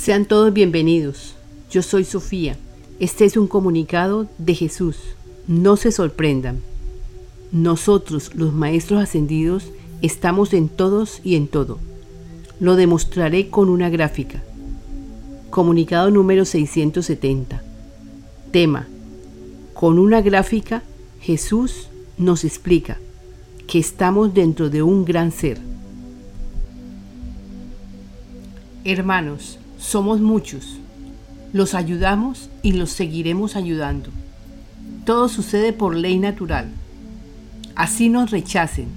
Sean todos bienvenidos. Yo soy Sofía. Este es un comunicado de Jesús. No se sorprendan. Nosotros, los Maestros Ascendidos, estamos en todos y en todo. Lo demostraré con una gráfica. Comunicado número 670. Tema. Con una gráfica, Jesús nos explica que estamos dentro de un gran ser. Hermanos, somos muchos. Los ayudamos y los seguiremos ayudando. Todo sucede por ley natural. Así nos rechacen.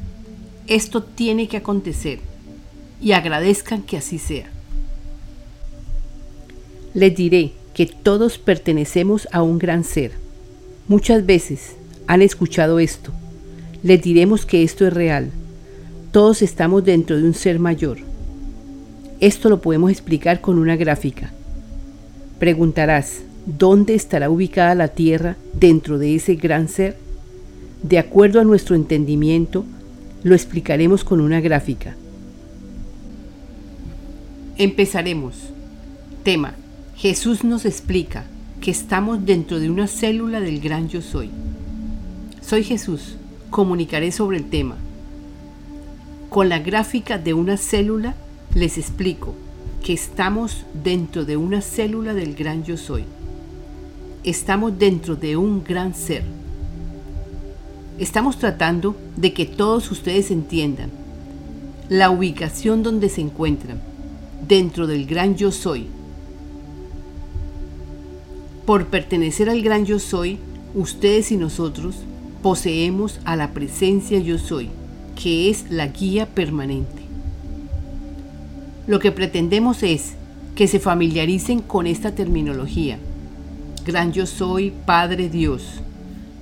Esto tiene que acontecer. Y agradezcan que así sea. Les diré que todos pertenecemos a un gran ser. Muchas veces han escuchado esto les diremos que esto es real. Todos estamos dentro de un ser mayor. Esto lo podemos explicar con una gráfica. Preguntarás, ¿dónde estará ubicada la Tierra dentro de ese gran ser? De acuerdo a nuestro entendimiento, lo explicaremos con una gráfica. Empezaremos. Tema. Jesús nos explica que estamos dentro de una célula del gran yo soy. Soy Jesús comunicaré sobre el tema. Con la gráfica de una célula les explico que estamos dentro de una célula del gran yo soy. Estamos dentro de un gran ser. Estamos tratando de que todos ustedes entiendan la ubicación donde se encuentran, dentro del gran yo soy. Por pertenecer al gran yo soy, ustedes y nosotros poseemos a la presencia yo soy, que es la guía permanente. Lo que pretendemos es que se familiaricen con esta terminología. Gran yo soy, Padre Dios,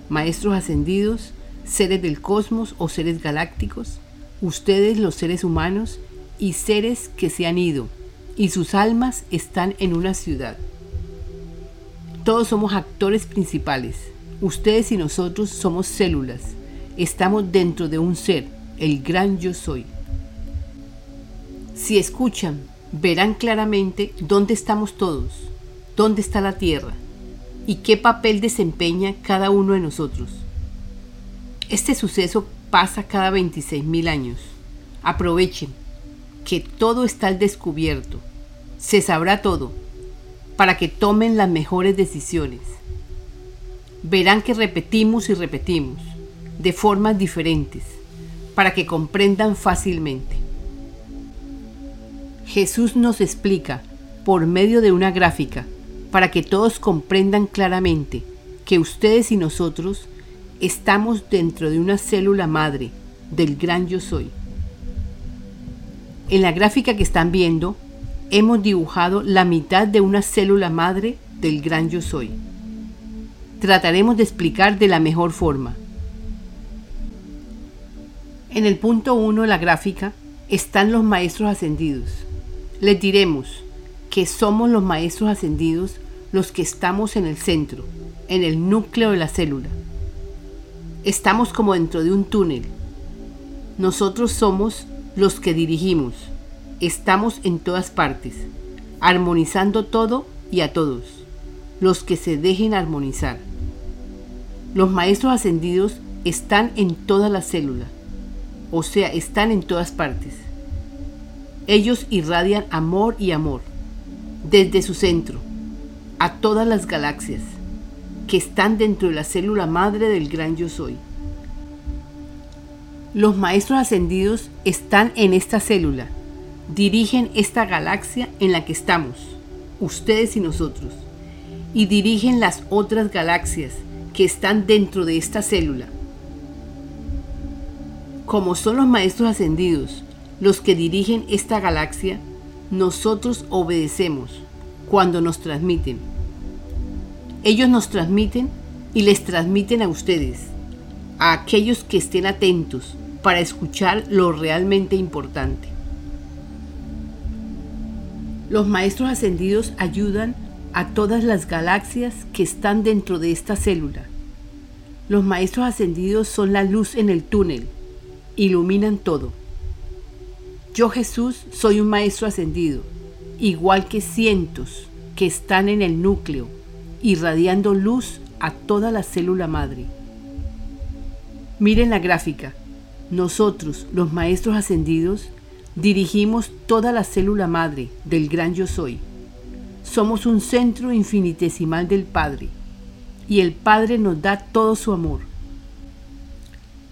Maestros ascendidos, seres del cosmos o seres galácticos, ustedes los seres humanos y seres que se han ido y sus almas están en una ciudad. Todos somos actores principales Ustedes y nosotros somos células. Estamos dentro de un ser, el gran yo soy. Si escuchan, verán claramente dónde estamos todos, dónde está la Tierra y qué papel desempeña cada uno de nosotros. Este suceso pasa cada 26.000 años. Aprovechen que todo está al descubierto. Se sabrá todo para que tomen las mejores decisiones verán que repetimos y repetimos de formas diferentes para que comprendan fácilmente. Jesús nos explica por medio de una gráfica para que todos comprendan claramente que ustedes y nosotros estamos dentro de una célula madre del gran yo soy. En la gráfica que están viendo, hemos dibujado la mitad de una célula madre del gran yo soy trataremos de explicar de la mejor forma. En el punto 1 de la gráfica están los maestros ascendidos. Les diremos que somos los maestros ascendidos los que estamos en el centro, en el núcleo de la célula. Estamos como dentro de un túnel. Nosotros somos los que dirigimos. Estamos en todas partes, armonizando todo y a todos, los que se dejen armonizar. Los maestros ascendidos están en toda la célula, o sea, están en todas partes. Ellos irradian amor y amor desde su centro a todas las galaxias que están dentro de la célula madre del gran yo soy. Los maestros ascendidos están en esta célula, dirigen esta galaxia en la que estamos, ustedes y nosotros, y dirigen las otras galaxias que están dentro de esta célula. Como son los maestros ascendidos los que dirigen esta galaxia, nosotros obedecemos cuando nos transmiten. Ellos nos transmiten y les transmiten a ustedes, a aquellos que estén atentos para escuchar lo realmente importante. Los maestros ascendidos ayudan a todas las galaxias que están dentro de esta célula. Los maestros ascendidos son la luz en el túnel, iluminan todo. Yo Jesús soy un maestro ascendido igual que cientos que están en el núcleo, irradiando luz a toda la célula madre. Miren la gráfica. Nosotros, los maestros ascendidos, dirigimos toda la célula madre del gran yo soy. Somos un centro infinitesimal del Padre y el Padre nos da todo su amor.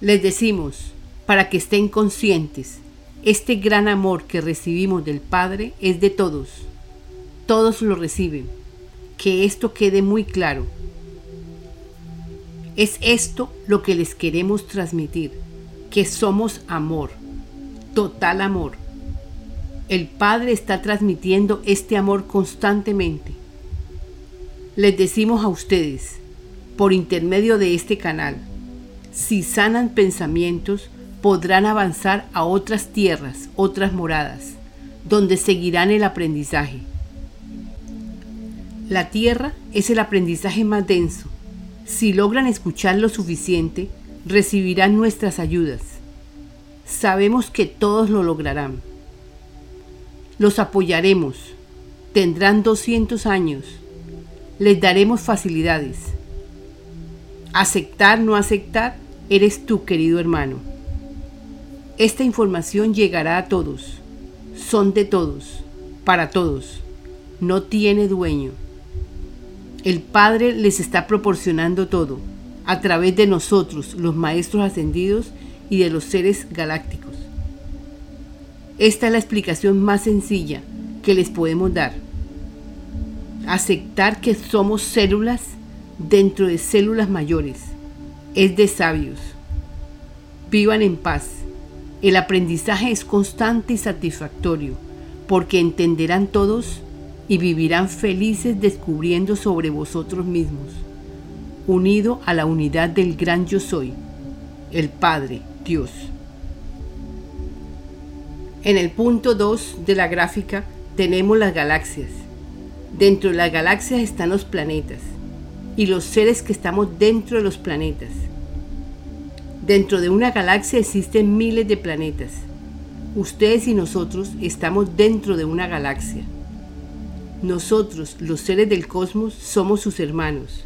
Les decimos, para que estén conscientes, este gran amor que recibimos del Padre es de todos. Todos lo reciben. Que esto quede muy claro. Es esto lo que les queremos transmitir, que somos amor, total amor. El Padre está transmitiendo este amor constantemente. Les decimos a ustedes, por intermedio de este canal, si sanan pensamientos, podrán avanzar a otras tierras, otras moradas, donde seguirán el aprendizaje. La tierra es el aprendizaje más denso, si logran escuchar lo suficiente, recibirán nuestras ayudas. Sabemos que todos lo lograrán. Los apoyaremos. Tendrán 200 años. Les daremos facilidades. Aceptar, no aceptar, eres tú, querido hermano. Esta información llegará a todos. Son de todos, para todos. No tiene dueño. El Padre les está proporcionando todo a través de nosotros, los maestros ascendidos y de los seres galácticos. Esta es la explicación más sencilla que les podemos dar. Aceptar que somos células dentro de células mayores es de sabios. Vivan en paz. El aprendizaje es constante y satisfactorio porque entenderán todos y vivirán felices descubriendo sobre vosotros mismos, unido a la unidad del gran yo soy, el Padre, Dios. En el punto 2 de la gráfica tenemos las galaxias. Dentro de las galaxias están los planetas y los seres que estamos dentro de los planetas. Dentro de una galaxia existen miles de planetas. Ustedes y nosotros estamos dentro de una galaxia. Nosotros, los seres del cosmos, somos sus hermanos.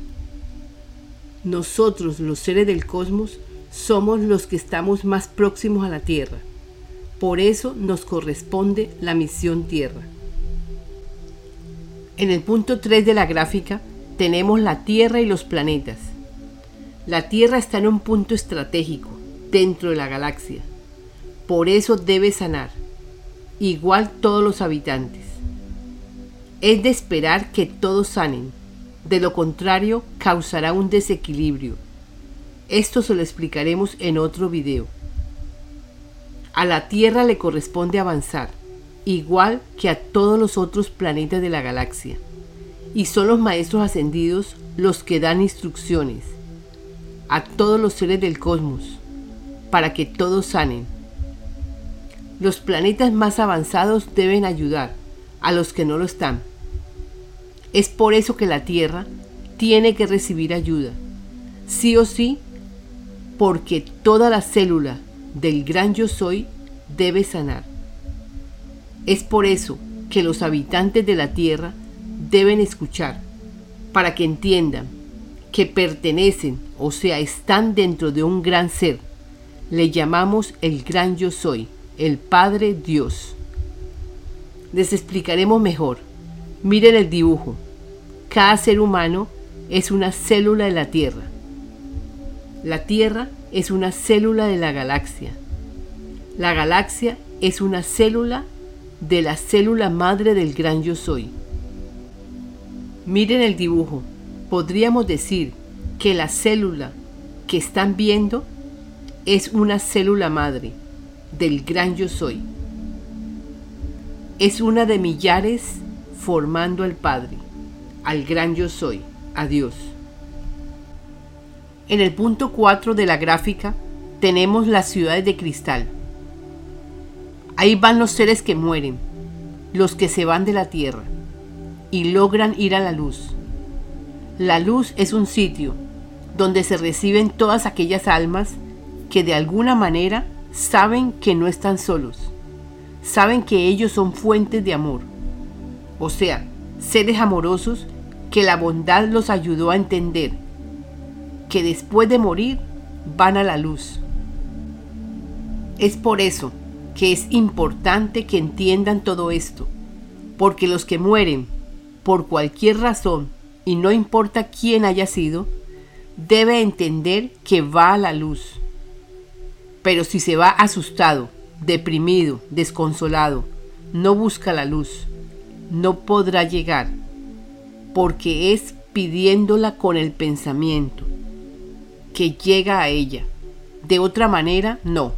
Nosotros, los seres del cosmos, somos los que estamos más próximos a la Tierra. Por eso nos corresponde la misión Tierra. En el punto 3 de la gráfica tenemos la Tierra y los planetas. La Tierra está en un punto estratégico dentro de la galaxia. Por eso debe sanar, igual todos los habitantes. Es de esperar que todos sanen, de lo contrario causará un desequilibrio. Esto se lo explicaremos en otro video. A la Tierra le corresponde avanzar, igual que a todos los otros planetas de la galaxia, y son los maestros ascendidos los que dan instrucciones a todos los seres del cosmos para que todos sanen. Los planetas más avanzados deben ayudar a los que no lo están es por eso que la tierra tiene que recibir ayuda, sí o sí, porque toda la célula del gran yo soy debe sanar. Es por eso que los habitantes de la tierra deben escuchar, para que entiendan que pertenecen, o sea, están dentro de un gran ser. Le llamamos el gran yo soy, el Padre Dios. Les explicaremos mejor. Miren el dibujo. Cada ser humano es una célula de la Tierra. La Tierra es una célula de la galaxia. La galaxia es una célula de la célula madre del gran yo soy. Miren el dibujo. Podríamos decir que la célula que están viendo es una célula madre del gran yo soy. Es una de millares formando al Padre al gran yo soy, a Dios. En el punto 4 de la gráfica tenemos las ciudades de cristal. Ahí van los seres que mueren, los que se van de la tierra y logran ir a la luz. La luz es un sitio donde se reciben todas aquellas almas que de alguna manera saben que no están solos, saben que ellos son fuentes de amor o sea, seres amorosos que la bondad los ayudó a entender que después de morir van a la luz. Es por eso que es importante que entiendan todo esto, porque los que mueren por cualquier razón, y no importa quién haya sido, debe entender que va a la luz. Pero si se va asustado, deprimido, desconsolado, no busca la luz, no podrá llegar, porque es pidiéndola con el pensamiento, que llega a ella. De otra manera, no,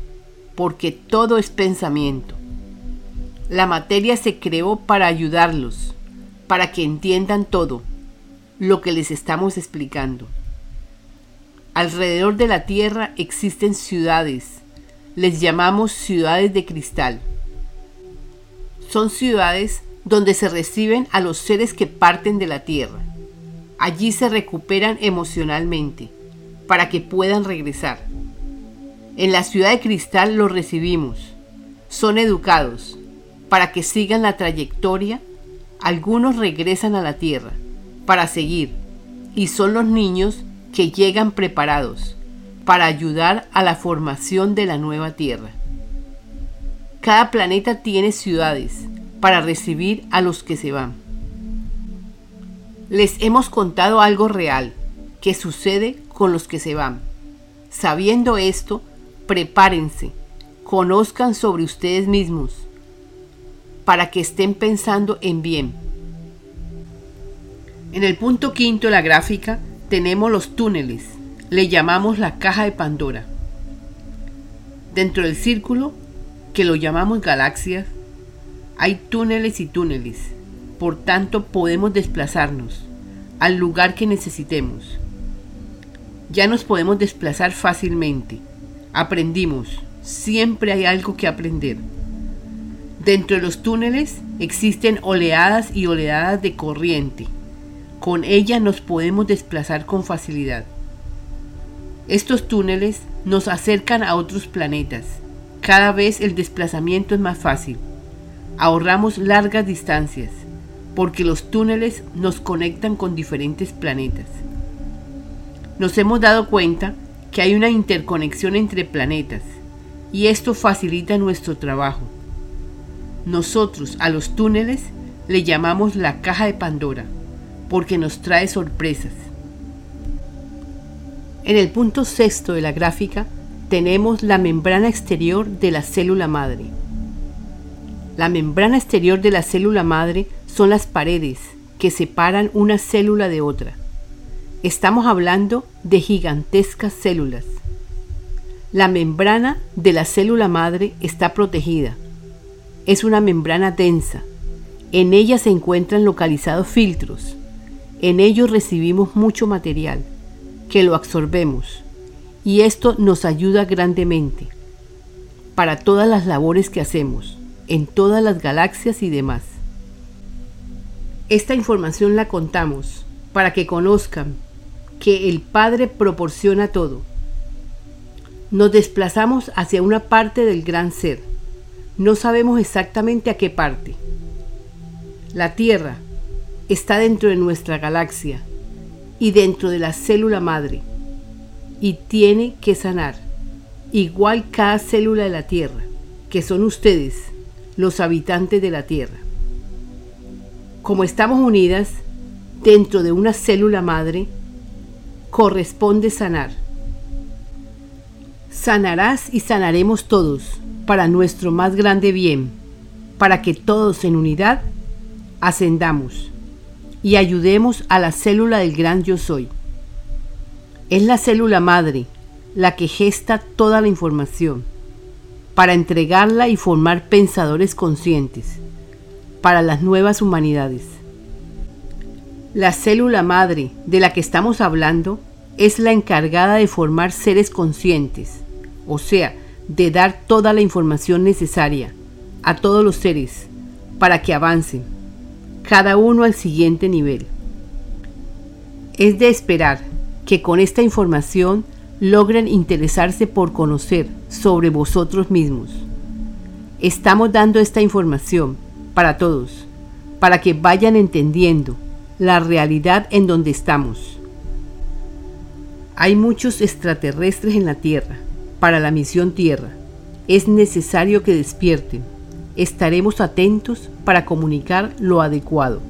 porque todo es pensamiento. La materia se creó para ayudarlos, para que entiendan todo lo que les estamos explicando. Alrededor de la Tierra existen ciudades, les llamamos ciudades de cristal. Son ciudades donde se reciben a los seres que parten de la Tierra. Allí se recuperan emocionalmente para que puedan regresar. En la ciudad de cristal los recibimos. Son educados para que sigan la trayectoria. Algunos regresan a la Tierra para seguir y son los niños que llegan preparados para ayudar a la formación de la nueva Tierra. Cada planeta tiene ciudades para recibir a los que se van. Les hemos contado algo real que sucede con los que se van. Sabiendo esto, prepárense, conozcan sobre ustedes mismos, para que estén pensando en bien. En el punto quinto de la gráfica tenemos los túneles, le llamamos la caja de Pandora. Dentro del círculo, que lo llamamos galaxias, hay túneles y túneles, por tanto podemos desplazarnos al lugar que necesitemos. Ya nos podemos desplazar fácilmente. Aprendimos, siempre hay algo que aprender. Dentro de los túneles existen oleadas y oleadas de corriente. Con ella nos podemos desplazar con facilidad. Estos túneles nos acercan a otros planetas. Cada vez el desplazamiento es más fácil ahorramos largas distancias porque los túneles nos conectan con diferentes planetas. Nos hemos dado cuenta que hay una interconexión entre planetas y esto facilita nuestro trabajo. Nosotros a los túneles le llamamos la caja de Pandora porque nos trae sorpresas. En el punto sexto de la gráfica tenemos la membrana exterior de la célula madre. La membrana exterior de la célula madre son las paredes que separan una célula de otra. Estamos hablando de gigantescas células. La membrana de la célula madre está protegida. Es una membrana densa. En ella se encuentran localizados filtros. En ellos recibimos mucho material que lo absorbemos y esto nos ayuda grandemente para todas las labores que hacemos en todas las galaxias y demás. Esta información la contamos para que conozcan que el Padre proporciona todo. Nos desplazamos hacia una parte del gran ser. No sabemos exactamente a qué parte. La Tierra está dentro de nuestra galaxia y dentro de la célula madre y tiene que sanar, igual cada célula de la Tierra, que son ustedes los habitantes de la Tierra. Como estamos unidas dentro de una célula madre, corresponde sanar. Sanarás y sanaremos todos para nuestro más grande bien, para que todos en unidad ascendamos y ayudemos a la célula del gran yo soy. Es la célula madre la que gesta toda la información para entregarla y formar pensadores conscientes para las nuevas humanidades. La célula madre de la que estamos hablando es la encargada de formar seres conscientes, o sea, de dar toda la información necesaria a todos los seres para que avancen, cada uno al siguiente nivel. Es de esperar que con esta información logren interesarse por conocer sobre vosotros mismos. Estamos dando esta información para todos, para que vayan entendiendo la realidad en donde estamos. Hay muchos extraterrestres en la Tierra. Para la misión Tierra es necesario que despierten. Estaremos atentos para comunicar lo adecuado.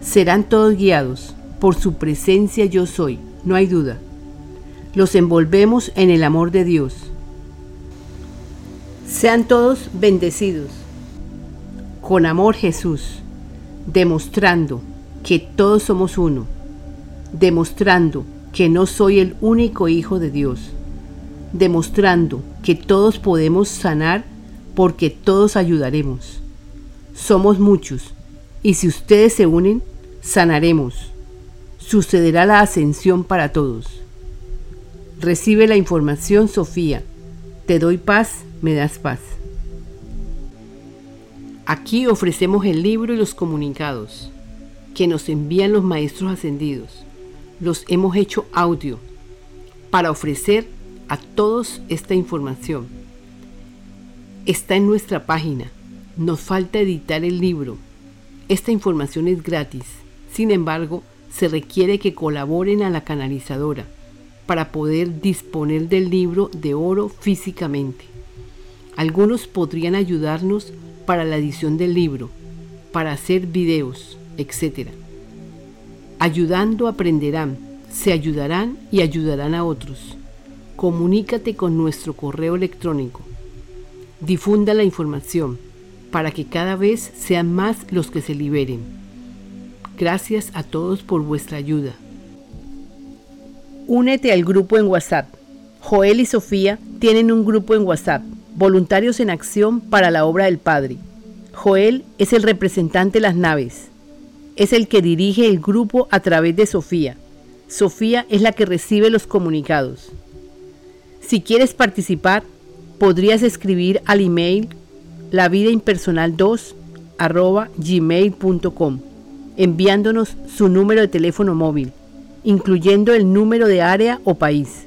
Serán todos guiados por su presencia yo soy, no hay duda. Los envolvemos en el amor de Dios. Sean todos bendecidos. Con amor Jesús, demostrando que todos somos uno, demostrando que no soy el único hijo de Dios, demostrando que todos podemos sanar porque todos ayudaremos. Somos muchos y si ustedes se unen, sanaremos. Sucederá la ascensión para todos. Recibe la información, Sofía. Te doy paz, me das paz. Aquí ofrecemos el libro y los comunicados que nos envían los maestros ascendidos. Los hemos hecho audio para ofrecer a todos esta información. Está en nuestra página. Nos falta editar el libro. Esta información es gratis. Sin embargo, se requiere que colaboren a la canalizadora para poder disponer del libro de oro físicamente. Algunos podrían ayudarnos para la edición del libro, para hacer videos, etc. Ayudando aprenderán, se ayudarán y ayudarán a otros. Comunícate con nuestro correo electrónico. Difunda la información para que cada vez sean más los que se liberen. Gracias a todos por vuestra ayuda. Únete al grupo en WhatsApp. Joel y Sofía tienen un grupo en WhatsApp, Voluntarios en Acción para la Obra del Padre. Joel es el representante de las naves. Es el que dirige el grupo a través de Sofía. Sofía es la que recibe los comunicados. Si quieres participar, podrías escribir al email lavidaimpersonal2 gmail.com enviándonos su número de teléfono móvil, incluyendo el número de área o país.